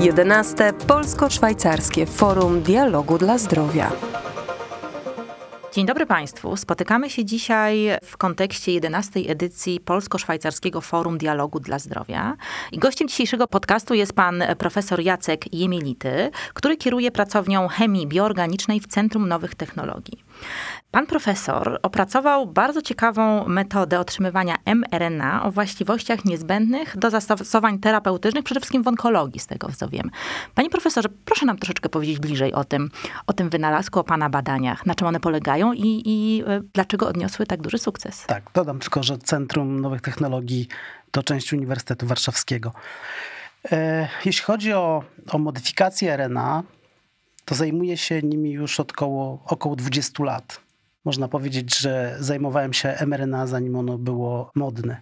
11. Polsko-Szwajcarskie Forum Dialogu dla Zdrowia. Dzień dobry Państwu. Spotykamy się dzisiaj w kontekście 11. edycji Polsko-Szwajcarskiego Forum Dialogu dla Zdrowia. I gościem dzisiejszego podcastu jest pan profesor Jacek Jemielity, który kieruje pracownią chemii bioorganicznej w Centrum Nowych Technologii. Pan profesor opracował bardzo ciekawą metodę otrzymywania mRNA o właściwościach niezbędnych do zastosowań terapeutycznych, przede wszystkim w onkologii, z tego co wiem. Panie profesorze, proszę nam troszeczkę powiedzieć bliżej o tym, o tym wynalazku, o pana badaniach, na czym one polegają i, i e, dlaczego odniosły tak duży sukces. Tak, dodam tylko, że Centrum Nowych Technologii to część Uniwersytetu Warszawskiego. E, jeśli chodzi o, o modyfikację RNA, to zajmuje się nimi już od około, około 20 lat. Można powiedzieć, że zajmowałem się mRNA zanim ono było modne.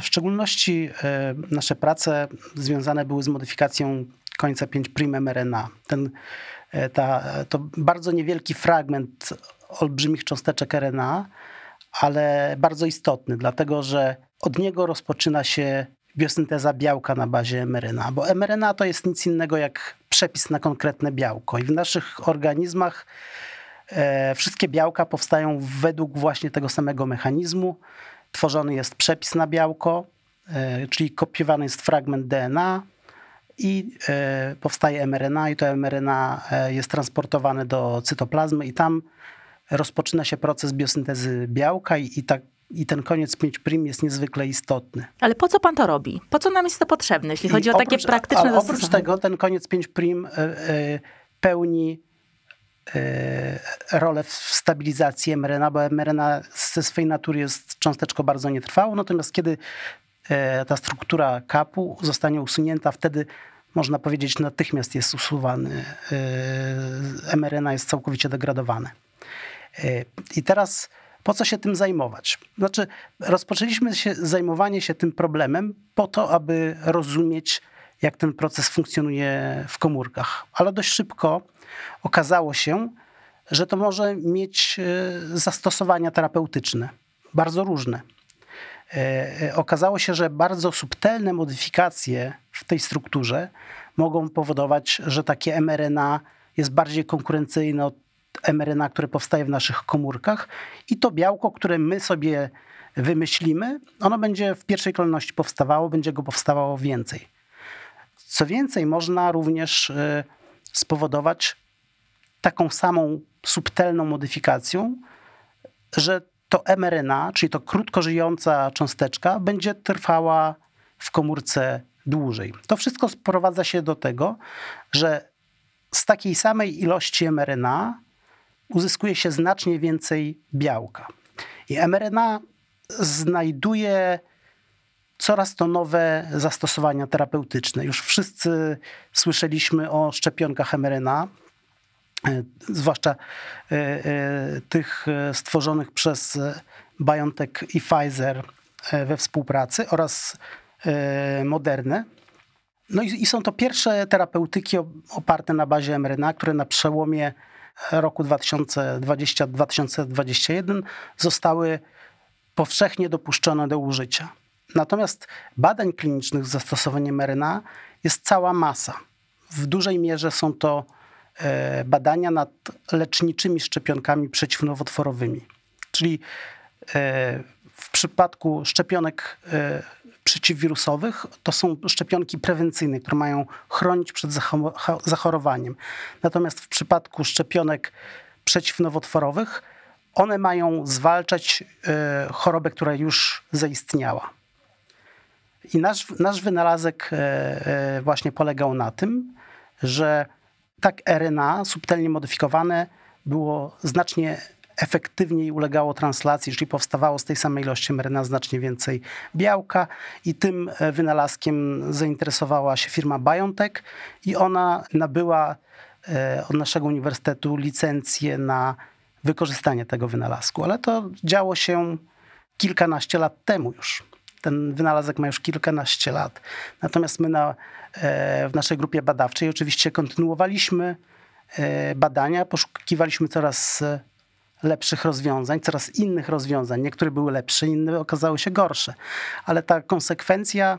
W szczególności e, nasze prace związane były z modyfikacją końca 5' mRNA. Ten, e, ta, to bardzo niewielki fragment olbrzymich cząsteczek RNA, ale bardzo istotny, dlatego że od niego rozpoczyna się biosynteza białka na bazie mRNA, bo mRNA to jest nic innego jak przepis na konkretne białko i w naszych organizmach e, wszystkie białka powstają według właśnie tego samego mechanizmu. Tworzony jest przepis na białko, e, czyli kopiowany jest fragment DNA i e, powstaje mRNA i to mRNA e, jest transportowane do cytoplazmy i tam rozpoczyna się proces biosyntezy białka i, i tak i ten koniec 5' jest niezwykle istotny. Ale po co pan to robi? Po co nam jest to potrzebne, jeśli chodzi I o oprócz, takie praktyczne a, a Oprócz tego ten koniec 5' y, y, pełni y, rolę w stabilizacji mRNA, bo mRNA ze swojej natury jest cząsteczką bardzo nietrwałą, natomiast kiedy ta struktura kapu zostanie usunięta, wtedy można powiedzieć natychmiast jest usuwany. mRNA jest całkowicie degradowane. I teraz po co się tym zajmować? Znaczy, rozpoczęliśmy się, zajmowanie się tym problemem po to, aby rozumieć, jak ten proces funkcjonuje w komórkach. Ale dość szybko okazało się, że to może mieć e, zastosowania terapeutyczne, bardzo różne. E, e, okazało się, że bardzo subtelne modyfikacje w tej strukturze mogą powodować, że takie mRNA jest bardziej konkurencyjne od mRNA, które powstaje w naszych komórkach i to białko, które my sobie wymyślimy, ono będzie w pierwszej kolejności powstawało, będzie go powstawało więcej. Co więcej, można również y, spowodować taką samą subtelną modyfikacją, że to mRNA, czyli to krótko żyjąca cząsteczka, będzie trwała w komórce dłużej. To wszystko sprowadza się do tego, że z takiej samej ilości mRNA uzyskuje się znacznie więcej białka. I mRNA znajduje coraz to nowe zastosowania terapeutyczne. Już wszyscy słyszeliśmy o szczepionkach mRNA, e, zwłaszcza e, e, tych stworzonych przez BioNTech i Pfizer we współpracy oraz moderne. No i, są to pierwsze terapeutyki oparte na bazie mRNA, które na przełomie roku 2020-2021 zostały powszechnie dopuszczone do użycia. Natomiast badań klinicznych z zastosowaniem RNA jest cała masa. W dużej mierze są to e, badania nad leczniczymi szczepionkami przeciwnowotworowymi. Czyli e, w przypadku szczepionek e, przeciwwirusowych to są szczepionki prewencyjne, które mają chronić przed zachorowaniem. Natomiast w przypadku szczepionek przeciwnowotworowych one mają zwalczać e, chorobę, która już zaistniała. I nasz, nasz wynalazek e, e, właśnie polegał na tym, że tak RNA subtelnie modyfikowane było znacznie efektywniej ulegało translacji, czyli powstawało z tej samej ilości mRNA znacznie więcej białka i tym e, wynalazkiem zainteresowała się firma BioNTech i ona nabyła e, od naszego uniwersytetu licencję na wykorzystanie tego wynalazku, ale to działo się kilkanaście lat temu już. Ten wynalazek ma już kilkanaście lat. Natomiast my na, e, w naszej grupie badawczej oczywiście kontynuowaliśmy badania, poszukiwaliśmy coraz lepszych rozwiązań, coraz innych rozwiązań. Niektóre były lepsze, inne okazały się gorsze. Ale ta konsekwencja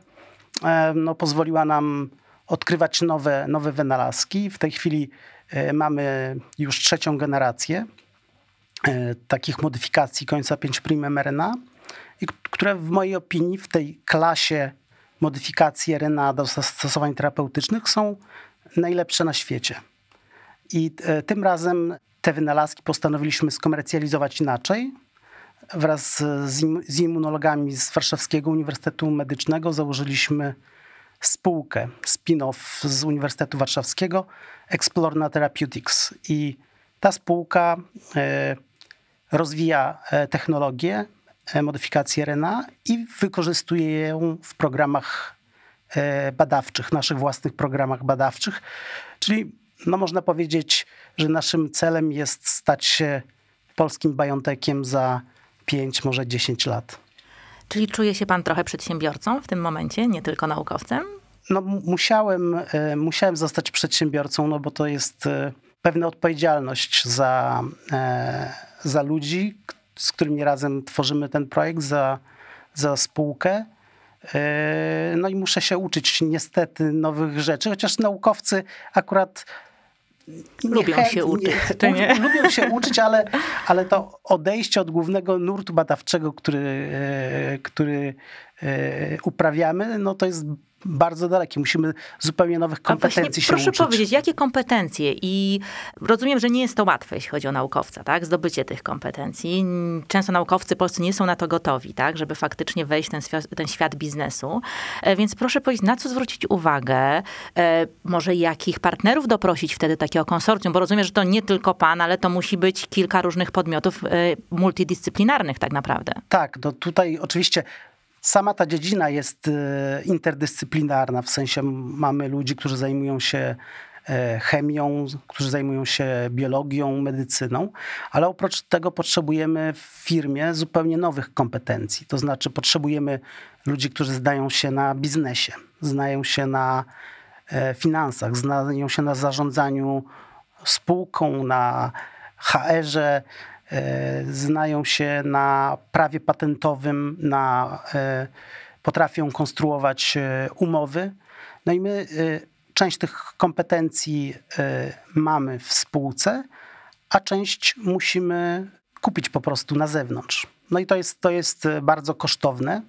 no, pozwoliła nam odkrywać nowe, nowe wynalazki. W tej chwili e, mamy już trzecią generację e, takich modyfikacji końca 5' mRNA, które w mojej opinii w tej klasie modyfikacji RNA do zastosowań terapeutycznych są najlepsze na świecie. I e, tym razem te wynalazki postanowiliśmy skomercjalizować inaczej. Wraz z, z im- z immunologami z Warszawskiego Uniwersytetu Medycznego założyliśmy spółkę, spin-off z Uniwersytetu Warszawskiego, Explorna Therapeutics. I ta spółka e, rozwija e, technologię e, modyfikacji RNA i wykorzystuje ją w programach badawczych, naszych własnych programach badawczych. Czyli no można powiedzieć, że naszym celem jest stać się polskim biontechem za 5, może 10 lat. Czyli czuje się pan trochę przedsiębiorcą w tym momencie, nie tylko naukowcem? No, musiałem, e, musiałem zostać przedsiębiorcą, no bo to jest e, pewna odpowiedzialność za, e, za ludzi, z którymi razem tworzymy ten projekt, za, za spółkę. No i muszę się uczyć niestety nowych rzeczy, chociaż naukowcy akurat Lubią się uczyć, czy nie? Lubią się uczyć, ale, ale to odejście od głównego nurtu badawczego, który, e, który e, uprawiamy, no to jest bardzo dalekie. Musimy zupełnie nowych właśnie kompetencji się proszę uczyć. powiedzieć, jakie kompetencje? I rozumiem, że nie jest to łatwe, jeśli chodzi o naukowca, tak? Zdobycie tych kompetencji. Często naukowcy polscy nie są na to gotowi, tak? Żeby faktycznie wejść w ten świat, ten świat biznesu. E, Więc proszę powiedzieć, na co zwrócić uwagę? E, Może jakich partnerów doprosić wtedy takiego konsorcjum? Bo rozumiem, że to nie tylko pan, ale to musi być kilka różnych podmiotów e, multidyscyplinarnych tak naprawdę. Tak, no tutaj oczywiście sama ta dziedzina jest e, interdyscyplinarna, w sensie mamy ludzi, którzy zajmują się e, chemią, którzy zajmują się biologią, medycyną, ale oprócz tego potrzebujemy w firmie zupełnie nowych kompetencji. To znaczy potrzebujemy ludzi, którzy znają się na biznesie, znają się na e, finansach, znają się na zarządzaniu spółką, na HR-ze, znają się na prawie patentowym, na, e, potrafią konstruować e, umowy. No i my e, część tych kompetencji e, mamy w spółce, a część musimy kupić po prostu na zewnątrz. No i to jest, to jest e, bardzo kosztowne.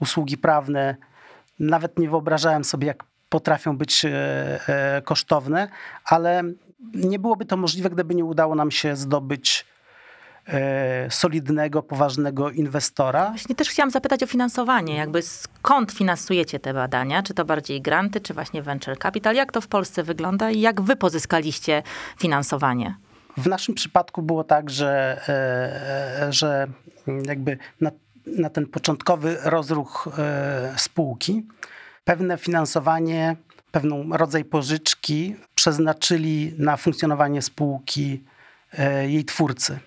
Usługi prawne nawet nie wyobrażałem sobie, jak potrafią być e, e, kosztowne, ale nie byłoby to możliwe, gdyby nie udało nam się zdobyć e, solidnego, poważnego inwestora. Właśnie też chciałam zapytać o finansowanie. Jakby skąd finansujecie te badania? Czy to bardziej granty, czy właśnie venture capital? Jak to w Polsce wygląda i jak wy pozyskaliście finansowanie? W naszym przypadku było tak, że, e, e, że jakby na, na ten początkowy rozruch e, spółki pewne finansowanie, pewną rodzaj pożyczki przeznaczyli na funkcjonowanie spółki e, jej twórcy.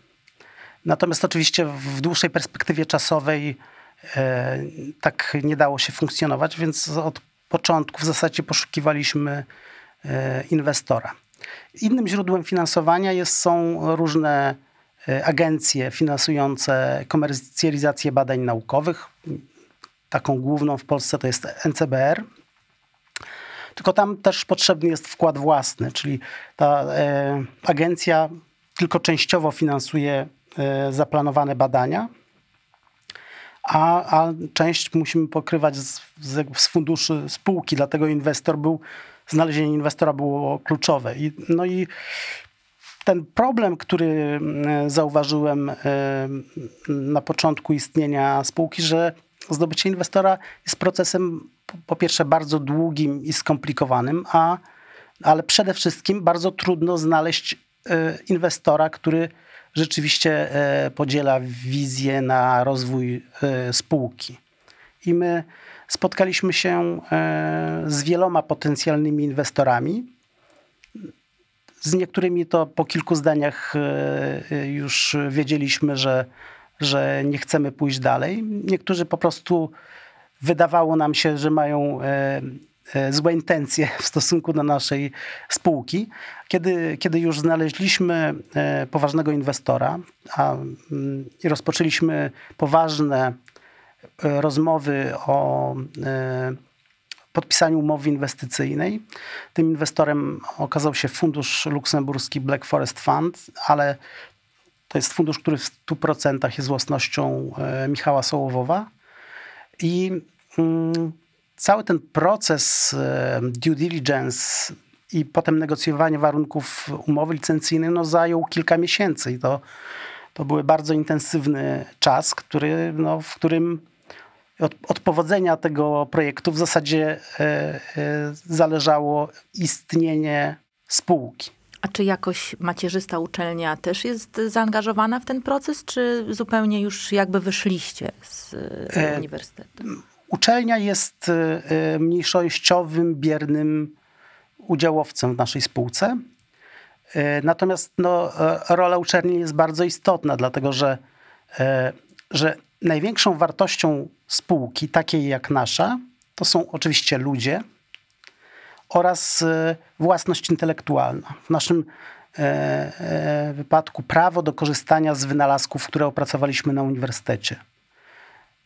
Natomiast oczywiście w dłuższej perspektywie czasowej e, tak nie dało się funkcjonować, więc od początku w zasadzie poszukiwaliśmy e, inwestora. Innym źródłem finansowania jest, są różne e, agencje finansujące komercjalizację badań naukowych. Taką główną w Polsce to jest NCBR. Tylko tam też potrzebny jest wkład własny, czyli ta agencja tylko częściowo finansuje zaplanowane badania, a, a część musimy pokrywać z, z, z funduszy spółki, dlatego inwestor był, znalezienie inwestora było kluczowe. I, no i ten problem, który e, zauważyłem e, na początku istnienia spółki, że zdobycie inwestora jest procesem po- pierwsze bardzo długim i skomplikowanym, a, ale przede wszystkim bardzo trudno znaleźć e, inwestora, który rzeczywiście e, podziela wizję na rozwój e, spółki. I my spotkaliśmy się e, z wieloma potencjalnymi inwestorami. Z niektórymi to po kilku zdaniach już wiedzieliśmy, że, że nie chcemy pójść dalej. Niektórzy po prostu wydawało nam się, że mają złe intencje w stosunku do naszej spółki. Kiedy, kiedy już znaleźliśmy e, poważnego inwestora a, mm, i rozpoczęliśmy poważne e, rozmowy o e, podpisaniu umowy inwestycyjnej. Tym inwestorem okazał się fundusz luksemburski Black Forest Fund, ale to jest fundusz, który w 100% jest własnością e, Michała Sołowowa. I mm, cały ten proces e, due diligence i potem negocjowanie warunków umowy licencyjnej no, zajął kilka miesięcy. I to, to był bardzo intensywny czas, który, no, w którym od, od powodzenia tego projektu w zasadzie e, e, zależało istnienie spółki. A czy jakoś macierzysta uczelnia też jest zaangażowana w ten proces, czy zupełnie już jakby wyszliście z uniwersytetu? Uczelnia jest e, mniejszościowym, biernym udziałowcem w naszej spółce. E, natomiast no, e, rola uczelni jest bardzo istotna, dlatego że, e, że największą wartością spółki, takiej jak nasza, to są oczywiście ludzie oraz własność intelektualna. W naszym wypadku prawo do korzystania z wynalazków, które opracowaliśmy na uniwersytecie.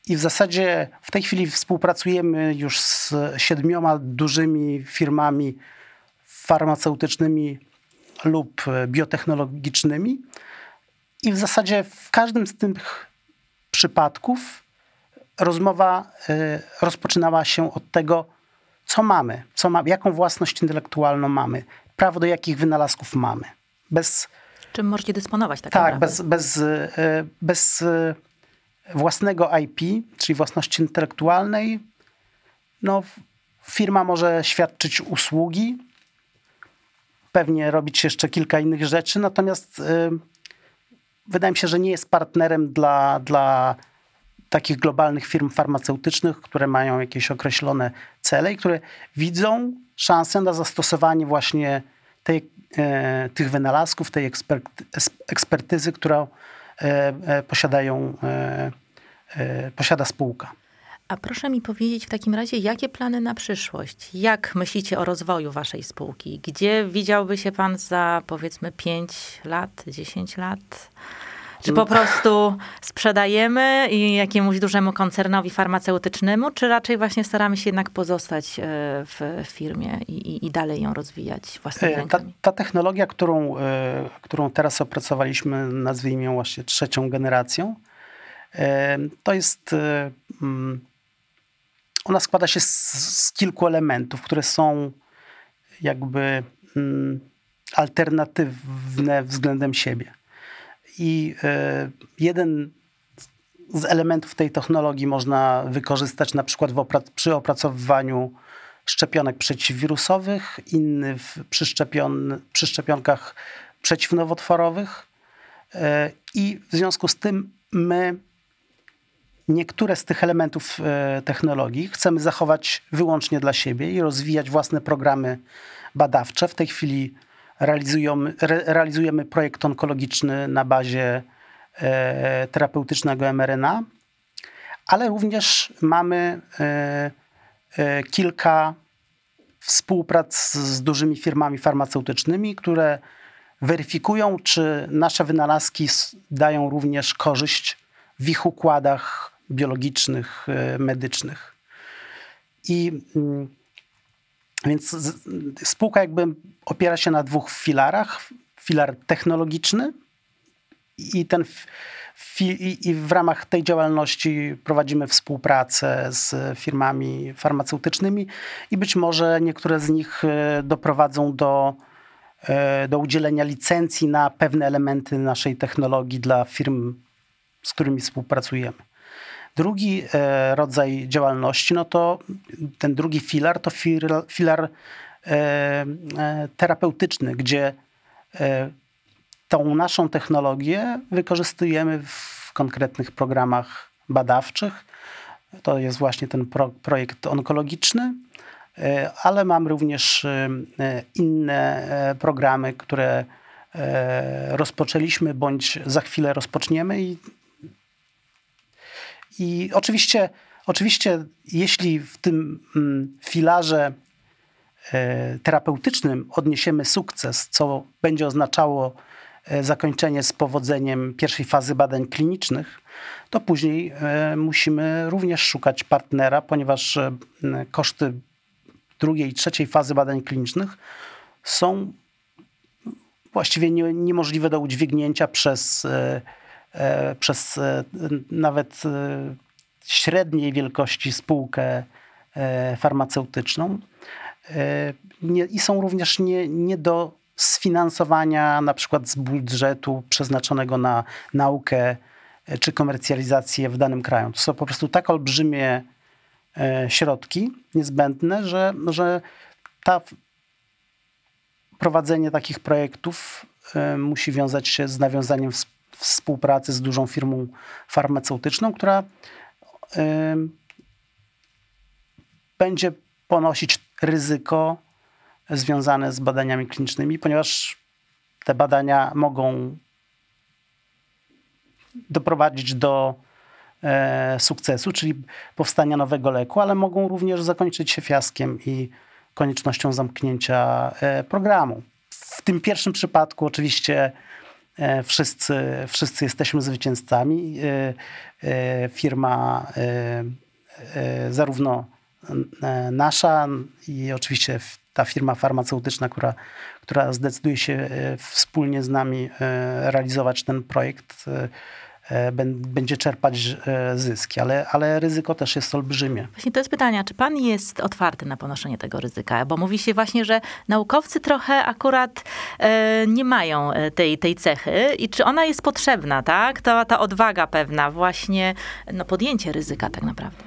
I w zasadzie w tej chwili współpracujemy już z siedmioma dużymi firmami farmaceutycznymi lub biotechnologicznymi. I w zasadzie w każdym z tych przypadków rozmowa y, rozpoczynała się od tego, co mamy, co ma, jaką własność intelektualną mamy, prawo do jakich wynalazków mamy. Bez, Czym możecie dysponować tak, tak naprawdę? bez, bez, y, bez y, własnego IP, czyli własności intelektualnej, no, firma może świadczyć usługi, pewnie robić jeszcze kilka innych rzeczy, natomiast y, wydaje mi się, że nie jest partnerem dla, dla takich globalnych firm farmaceutycznych, które mają jakieś określone cele i które widzą szansę na zastosowanie właśnie tej, e, tych wynalazków, tej ekspertyzy, którą posiadają, posiada spółka. A proszę mi powiedzieć w takim razie, jakie plany na przyszłość? Jak myślicie o rozwoju waszej spółki? Gdzie widziałby się pan za powiedzmy 5 lat, 10 lat? Czy po prostu sprzedajemy i jakiemuś dużemu koncernowi farmaceutycznemu, czy raczej właśnie staramy się jednak pozostać e, w firmie i, i, dalej ją rozwijać własnymi ta, rękami? ta technologia, którą, e, którą teraz opracowaliśmy, nazwijmy ją właśnie trzecią generacją, e, to jest mm, ona składa się z, z kilku elementów, które są jakby mm, alternatywne względem siebie. I y, jeden z elementów tej technologii można wykorzystać na przykład opra- przy opracowywaniu szczepionek przeciwwirusowych, inny w, przy, szczepion- przy szczepionkach przeciwnowotworowych. Y, I w związku z tym my niektóre z tych elementów e, technologii chcemy zachować wyłącznie dla siebie i rozwijać własne programy badawcze. W tej chwili realizujemy, re, realizujemy projekt onkologiczny na bazie e, terapeutycznego mRNA, ale również mamy e, e, kilka współprac z dużymi firmami farmaceutycznymi, które weryfikują, czy nasze wynalazki dają również korzyść w ich układach biologicznych, e, medycznych. I mm, więc spółka jakby opiera się na dwóch filarach. Filar technologiczny i ten i w ramach tej działalności prowadzimy współpracę z firmami farmaceutycznymi i być może niektóre z nich e, doprowadzą do, e, do udzielenia licencji na pewne elementy naszej technologii dla firm, z którymi współpracujemy. Drugi e, rodzaj działalności, no to ten drugi filar to filar terapeutyczny, gdzie tą naszą technologię wykorzystujemy w konkretnych programach badawczych. To jest właśnie ten pro, projekt onkologiczny, ale mam również inne programy, które rozpoczęliśmy bądź za chwilę rozpoczniemy i i oczywiście, oczywiście jeśli w tym mm, filarze e, terapeutycznym odniesiemy sukces, co będzie oznaczało e, zakończenie z powodzeniem pierwszej fazy badań klinicznych, to później e, musimy również szukać partnera, ponieważ koszty drugiej i trzeciej fazy badań klinicznych są właściwie nie, niemożliwe do udźwignięcia przez, e, e, przez e, nawet średniej wielkości spółkę farmaceutyczną. Nie, I są również nie, nie do sfinansowania na przykład z budżetu przeznaczonego na naukę czy komercjalizację w danym kraju. To są po prostu tak olbrzymie środki niezbędne, że, że ta prowadzenie takich projektów e, musi wiązać się z nawiązaniem współpracy z dużą firmą farmaceutyczną, która e, będzie ponosić ryzyko związane z badaniami klinicznymi, ponieważ te badania mogą doprowadzić do e, sukcesu, czyli powstania nowego leku, ale mogą również zakończyć się fiaskiem i koniecznością zamknięcia e, programu. W tym pierwszym przypadku oczywiście e, wszyscy, wszyscy jesteśmy zwycięzcami. E, firma zarówno nasza i oczywiście ta firma farmaceutyczna, która, która zdecyduje się wspólnie z nami realizować ten projekt, E, będzie czerpać e, zyski, ale, ale ryzyko też jest olbrzymie. Właśnie to jest pytanie, czy pan jest otwarty na ponoszenie tego ryzyka? Bo mówi się właśnie, że naukowcy trochę akurat e, nie mają tej, tej cechy i czy ona jest potrzebna, tak? Ta, ta odwaga pewna, właśnie no, podjęcie ryzyka tak naprawdę.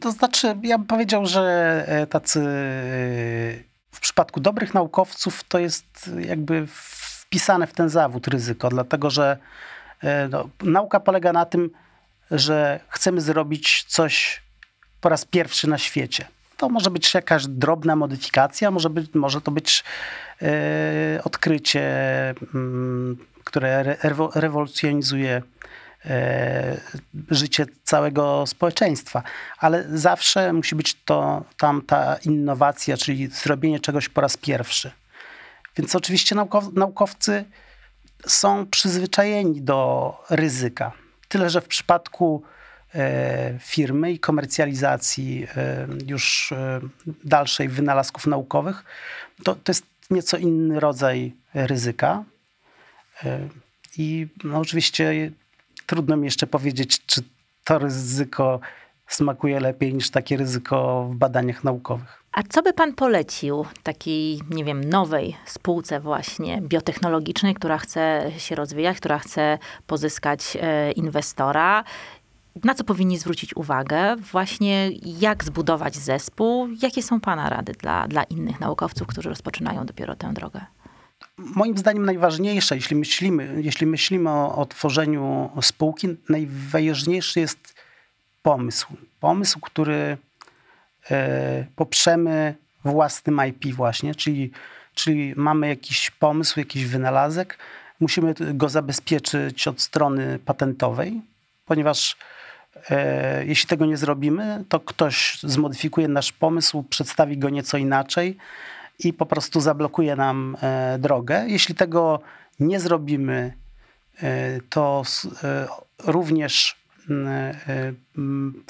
To znaczy, ja bym powiedział, że tacy w przypadku dobrych naukowców to jest jakby wpisane w ten zawód ryzyko, dlatego że E, no, nauka polega na tym, że chcemy zrobić coś po raz pierwszy na świecie. To może być jakaś drobna modyfikacja, może, być, może to być e, odkrycie, mm, które re, rewolucjonizuje e, życie całego społeczeństwa, ale zawsze musi być to tam ta innowacja, czyli zrobienie czegoś po raz pierwszy. Więc oczywiście naukow, naukowcy są przyzwyczajeni do ryzyka. Tyle, że w przypadku e, firmy i komercjalizacji e, już e, dalszej wynalazków naukowych, to, to jest nieco inny rodzaj ryzyka. I no, oczywiście trudno mi jeszcze powiedzieć, czy to ryzyko smakuje lepiej niż takie ryzyko w badaniach naukowych. A co by pan polecił takiej, nie wiem, nowej spółce właśnie biotechnologicznej, która chce się rozwijać, która chce pozyskać e, inwestora? Na co powinni zwrócić uwagę? Właśnie jak zbudować zespół? Jakie są pana rady dla, dla innych naukowców, którzy rozpoczynają dopiero tę drogę? Moim zdaniem najważniejsze, jeśli myślimy, jeśli myślimy o, o tworzeniu spółki, najważniejszy jest pomysł. Pomysł, który e, poprzemy własnym IP właśnie, czyli, czyli mamy jakiś pomysł, jakiś wynalazek, musimy go zabezpieczyć od strony patentowej, ponieważ e, jeśli tego nie zrobimy, to ktoś zmodyfikuje nasz pomysł, przedstawi go nieco inaczej i po prostu zablokuje nam e, drogę. Jeśli tego nie zrobimy, to również E, e,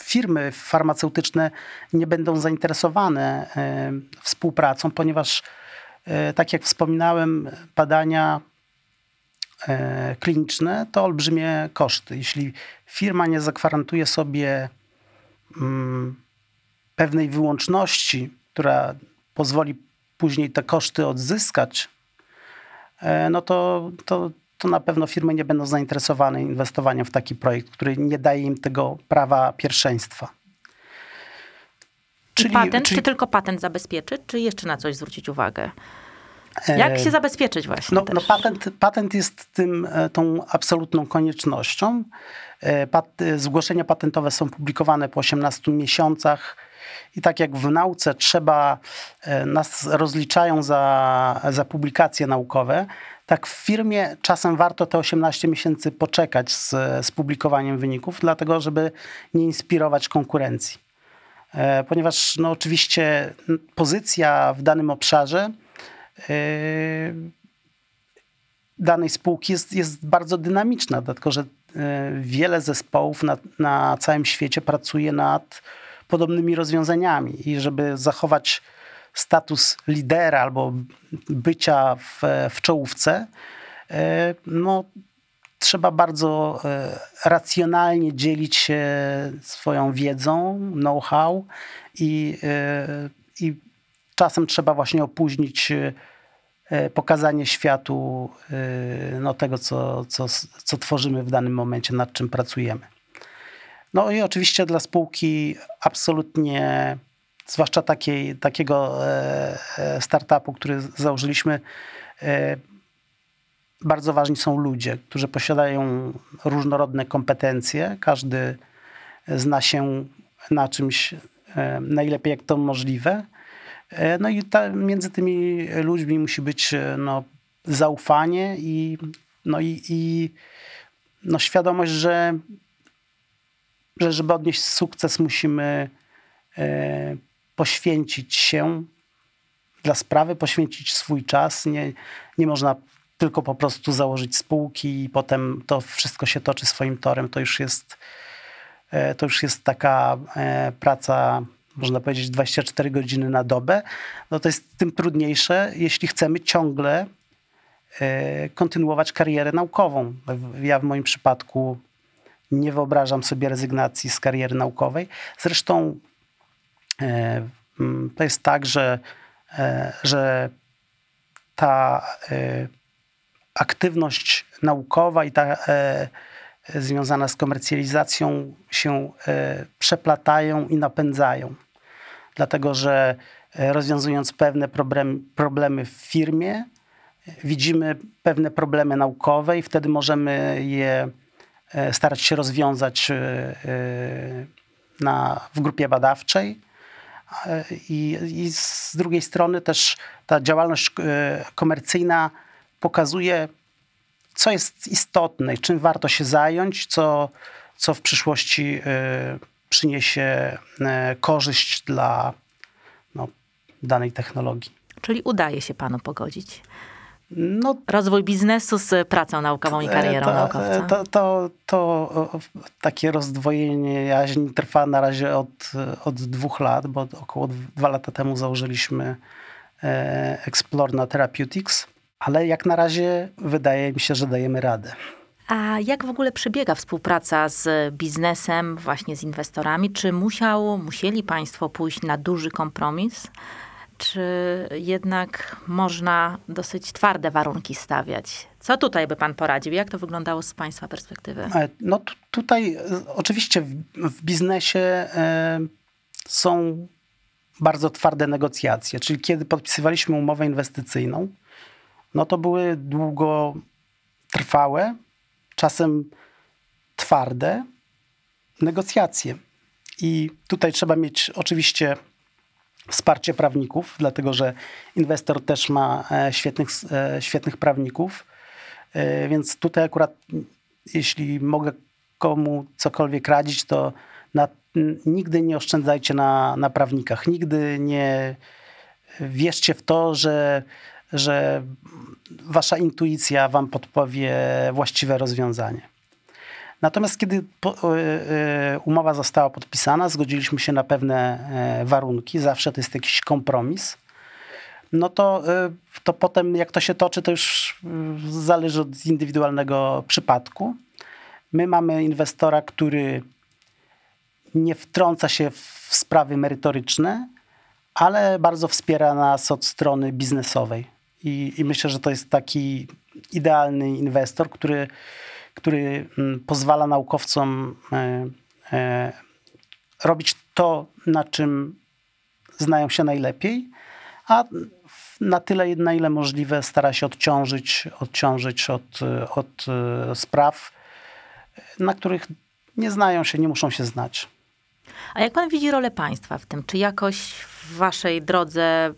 firmy farmaceutyczne nie będą zainteresowane e, współpracą, ponieważ, tak jak wspominałem, badania kliniczne to olbrzymie koszty. Jeśli firma nie zagwarantuje sobie pewnej wyłączności, która pozwoli później te koszty odzyskać, no to, to, to na pewno firmy nie będą zainteresowane inwestowaniem w taki projekt, który nie daje im tego prawa pierwszeństwa. Czyli, patent, czyli... czy tylko patent zabezpieczyć, czy jeszcze na coś zwrócić uwagę? Jak e, się zabezpieczyć właśnie? No, no patent, patent jest tym, e, tą absolutną koniecznością. E, pat, zgłoszenia patentowe są publikowane po 18 miesiącach i tak jak w nauce trzeba, nas rozliczają za, za publikacje naukowe, tak w firmie czasem warto te 18 miesięcy poczekać z, z publikowaniem wyników, dlatego żeby nie inspirować konkurencji. E, ponieważ no, oczywiście pozycja w danym obszarze e, danej spółki jest, jest bardzo dynamiczna, dlatego że e, wiele zespołów na, na całym świecie pracuje nad podobnymi rozwiązaniami i żeby zachować status lidera albo bycia w, w czołówce, e, no, trzeba bardzo e, racjonalnie dzielić się swoją wiedzą, know-how i, e, i czasem trzeba właśnie opóźnić pokazanie światu no, tego, co, co, co tworzymy w danym momencie, nad czym pracujemy. No i oczywiście dla spółki absolutnie, zwłaszcza takiej, takiego e, e, startupu, który założyliśmy, e, bardzo ważni są ludzie, którzy posiadają różnorodne kompetencje. Każdy zna się na czymś najlepiej, jak to możliwe. No i ta, między tymi ludźmi musi być no, zaufanie i, no i, i no, świadomość, że, że żeby odnieść sukces, musimy e, poświęcić się dla sprawy, poświęcić swój czas. Nie, nie można tylko po prostu założyć spółki i potem to wszystko się toczy swoim torem. To już jest, e, to już jest taka e, praca, można powiedzieć, 24 godziny na dobę. No to jest tym trudniejsze, jeśli chcemy ciągle e, kontynuować karierę naukową. Ja w moim przypadku nie wyobrażam sobie rezygnacji z kariery naukowej. Zresztą e, to jest tak, że, e, że ta e, aktywność naukowa i ta związana z komercjalizacją się przeplatają i napędzają. Dlatego, że rozwiązując pewne problem, problemy w firmie, widzimy pewne problemy naukowe i wtedy możemy je starać się rozwiązać e, e, na, w grupie badawczej. E, I, I z drugiej strony też ta działalność e, komercyjna pokazuje, co jest istotne i czym warto się zająć, co, co w przyszłości e, przyniesie e, korzyść dla no, danej technologii. Czyli udaje się panu pogodzić No, rozwój biznesu z pracą naukową i karierą to, naukowca. To, to, to o, takie rozdwojenie jaźni trwa na razie od, od dwóch lat, bo około dwa lata temu założyliśmy e, Explorna Therapeutics, ale jak na razie wydaje mi się, że dajemy radę. A jak w ogóle przebiega współpraca z biznesem, właśnie z inwestorami? Czy musiał, musieli państwo pójść na duży kompromis? Czy jednak można dosyć twarde warunki stawiać? Co tutaj by pan poradził? Jak to wyglądało z państwa perspektywy? E, No tu- tutaj e, oczywiście w, w biznesie e, są bardzo twarde negocjacje, czyli kiedy podpisywaliśmy umowę inwestycyjną, no to były długotrwałe, czasem twarde negocjacje. I tutaj trzeba mieć oczywiście wsparcie prawników, dlatego że inwestor też ma e, świetnych, e, świetnych prawników. E, Więc tutaj akurat, jeśli mogę komu cokolwiek radzić, to na, nigdy nie oszczędzajcie na, na prawnikach. Nigdy nie wierzcie w to, że, że wasza intuicja wam podpowie właściwe rozwiązanie. Natomiast kiedy po, e, e, umowa została podpisana, zgodziliśmy się na pewne e, warunki, zawsze to jest jakiś kompromis, no to, to potem jak to się toczy, to już zależy od indywidualnego przypadku. My mamy inwestora, który nie wtrąca się w sprawy merytoryczne, ale bardzo wspiera nas od strony biznesowej. I, i myślę, że to jest taki idealny inwestor, który, który mm, pozwala naukowcom e, e, robić to, na czym znają się najlepiej, a na tyle, na ile możliwe, stara się odciążyć, odciążyć od, od e, spraw, na których nie znają się, nie muszą się znać. A jak pan widzi rolę państwa w tym? Czy jakoś w waszej drodze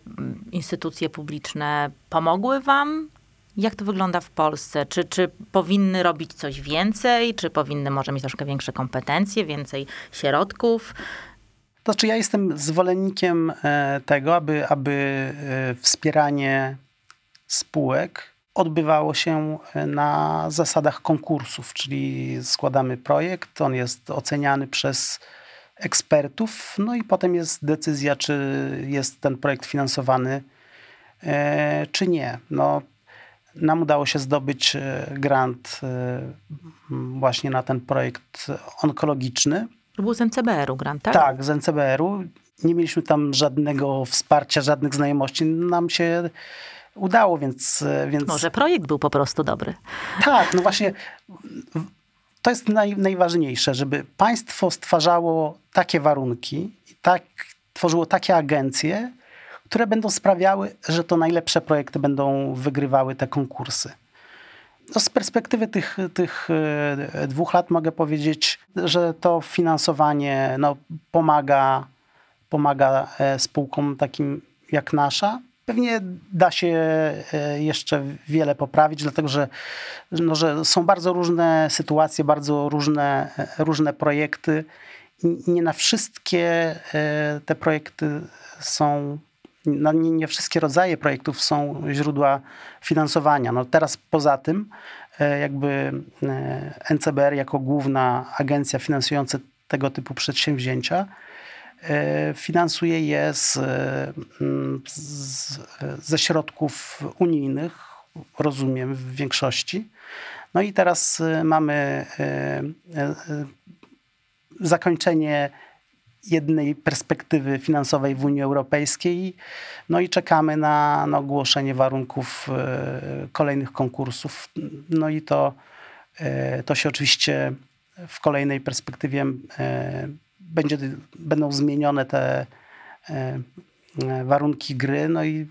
instytucje publiczne pomogły wam? Jak to wygląda w Polsce? Czy, czy powinny robić coś więcej? Czy powinny może mieć troszkę większe kompetencje, więcej środków? To znaczy, ja jestem zwolennikiem e, tego, aby, aby e, wspieranie spółek odbywało się e, na zasadach konkursów, czyli składamy projekt, on jest oceniany przez ekspertów, no i potem jest decyzja, czy jest ten projekt finansowany, czy nie. No, nam udało się zdobyć e, grant e, właśnie na ten projekt onkologiczny. To był z NCBR-u grant, tak? Tak, z NCBR-u. Nie mieliśmy tam żadnego wsparcia, żadnych znajomości. Nam się udało, więc... więc... Może projekt był po prostu dobry. Tak, no właśnie to jest naj, najważniejsze, żeby państwo stwarzało takie warunki i tak, tworzyło takie agencje, które będą sprawiały, że to najlepsze projekty będą wygrywały te konkursy. No z perspektywy tych, tych e, dwóch lat mogę powiedzieć, że to finansowanie no, pomaga, pomaga e, spółkom takim jak nasza. Pewnie da się e, jeszcze wiele poprawić, dlatego że, no, że są bardzo różne sytuacje, bardzo różne, różne projekty. I nie na wszystkie te projekty są no nie, nie, wszystkie rodzaje projektów są źródła finansowania. No teraz poza tym e, jakby e, NCBR jako główna agencja finansująca tego typu przedsięwzięcia e, finansuje je z, z, ze środków unijnych, rozumiem w większości. No i teraz mamy zakończenie jednej perspektywy finansowej w Unii Europejskiej. No i czekamy na, na ogłoszenie warunków e, kolejnych konkursów. No i to, e, to się oczywiście w kolejnej perspektywie e, będzie, będą zmienione te warunki gry. No i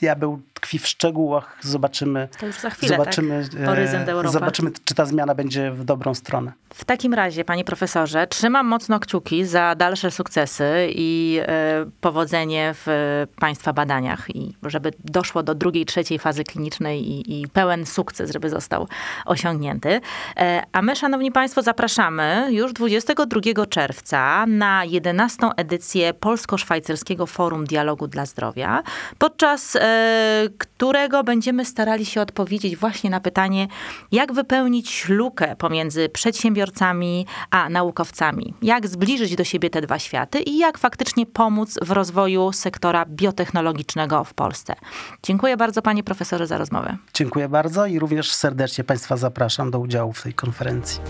diabeł tkwi w szczegółach. Zobaczymy, to już za chwilę, zobaczymy, tak? Horyzont Europa. zobaczymy, czy ta zmiana będzie w dobrą stronę. W takim razie, panie profesorze, trzymam mocno kciuki za dalsze sukcesy i e, powodzenie w państwa badaniach i żeby doszło do drugiej, trzeciej fazy klinicznej i, i pełen sukces, żeby został osiągnięty. E, a my, szanowni państwo, zapraszamy już 22 czerwca na 11. edycję Polsko-Szwajcarskiego Forum Dialogu dla Zdrowia, podczas e, którego będziemy starali się odpowiedzieć właśnie na pytanie, jak wypełnić lukę pomiędzy przedsiębiorcami a naukowcami, jak zbliżyć do siebie te dwa światy i jak faktycznie pomóc w rozwoju sektora biotechnologicznego w Polsce. Dziękuję bardzo panie profesorze za rozmowę. Dziękuję bardzo i również serdecznie państwa zapraszam do udziału w tej konferencji.